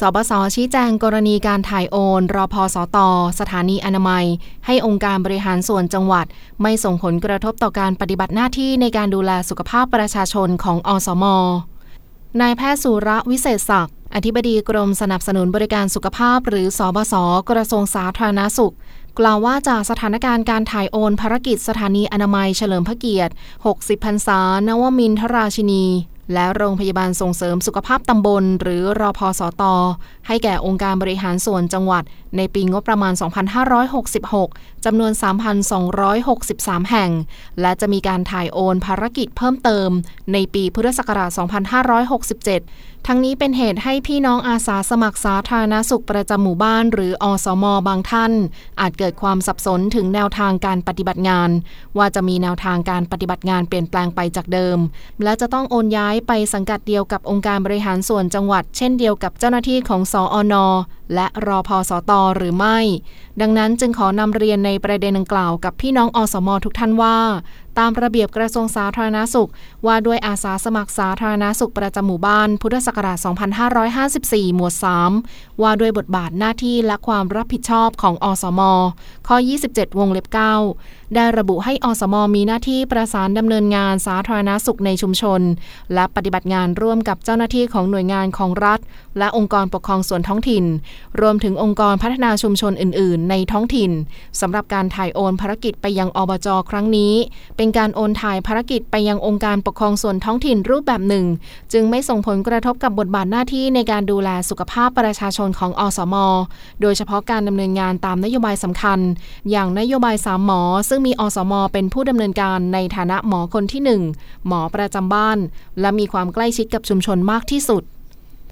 สบศชี้แจงกรณีการถ่ายโอน รอพอสต สถานีอนามัย ให้องค์การบริหารส่วนจังหวัด ไม่ส่งผลกระทบต่อการปฏิบัติหน้าที่ในการดูแลสุขภาพประชาชนของอสม นายแพทย์สุระวิเศษศักดิ์อธิบดีกรมสนับสนุนบริการสุขภาพ หรือสบศกระทรวงสาธารณาสุข กล่าวว่าจากสถานการณ์การถ่ายโอนภารกิจสถานีอนามัยเฉลิมพระเกียรติ 60 พรรษานวมินทราชินี และโรงพยาบาลส่งเสริมสุขภาพตำบล หรือรอพอสตอให้แก่องค์การบริหารส่วนจังหวัด ในปีงบประมาณ 2566 จำนวน 3,263 แห่ง และจะมีการถ่ายโอนภารกิจเพิ่มเติม ในปีพุทธศักราช 2567 ทั้งนี้เป็นเหตุให้พี่น้องอาสาสมัครสาธารณสุขประจำหมู่บ้าน หรืออสมบางท่าน อาจเกิดความสับสนถึงแนวทางการปฏิบัติงาน ว่าจะมีแนวทางการปฏิบัติงานเปลี่ยนแปลงไปจากเดิม และจะต้องโอนย้ายไปสังกัดเดียวกับองค์การบริหารส่วนจังหวัด เช่นเดียวกับเจ้าหน้าที่ของสออนและรอพอสตหรือไม่ ดังนั้นจึงขอนำเรียนในประเด็นดังกล่าวกับพี่น้องอสมทุกท่านว่า ตามระเบียบกระทรวงสาธารณาสุข ว่าด้วยอาสาสมัครสาธารณาสุขประจำหมู่บ้าน พุทธศักราช 2554 หมวด 3 ว่าด้วยบทบาทหน้าที่และความรับผิดชอบของอสม ข้อ 27 วงเล็บ 9 ได้ระบุให้อสม มีหน้าที่ประสานดำเนินงานสาธารณาสุขในชุมชน และปฏิบัติงานร่วมกับเจ้าหน้าที่ของหน่วยงานของรัฐ และองค์กรปกครองส่วนท้องถิ่นรวมถึงองค์กรพัฒนาชุมชนอื่น ๆ ในท้องถิ่นสำหรับการถ่ายโอนภารกิจไปยังอบจครั้งนี้ เป็นการโอนถ่ายภารกิจไปยังองค์การปกครองส่วนท้องถิ่นรูปแบบหนึ่ง จึงไม่ส่งผลกระทบกับบทบาทหน้าที่ในการดูแลสุขภาพประชาชนของอสม โดยเฉพาะการดำเนินงานตามนโยบายสำคัญ อย่างนโยบายสามหมอ ซึ่งมีอสม เป็นผู้ดำเนินการในฐานะหมอคนที่ 1 หมอประจำบ้าน และมีความใกล้ชิดกับชุมชนมากที่สุด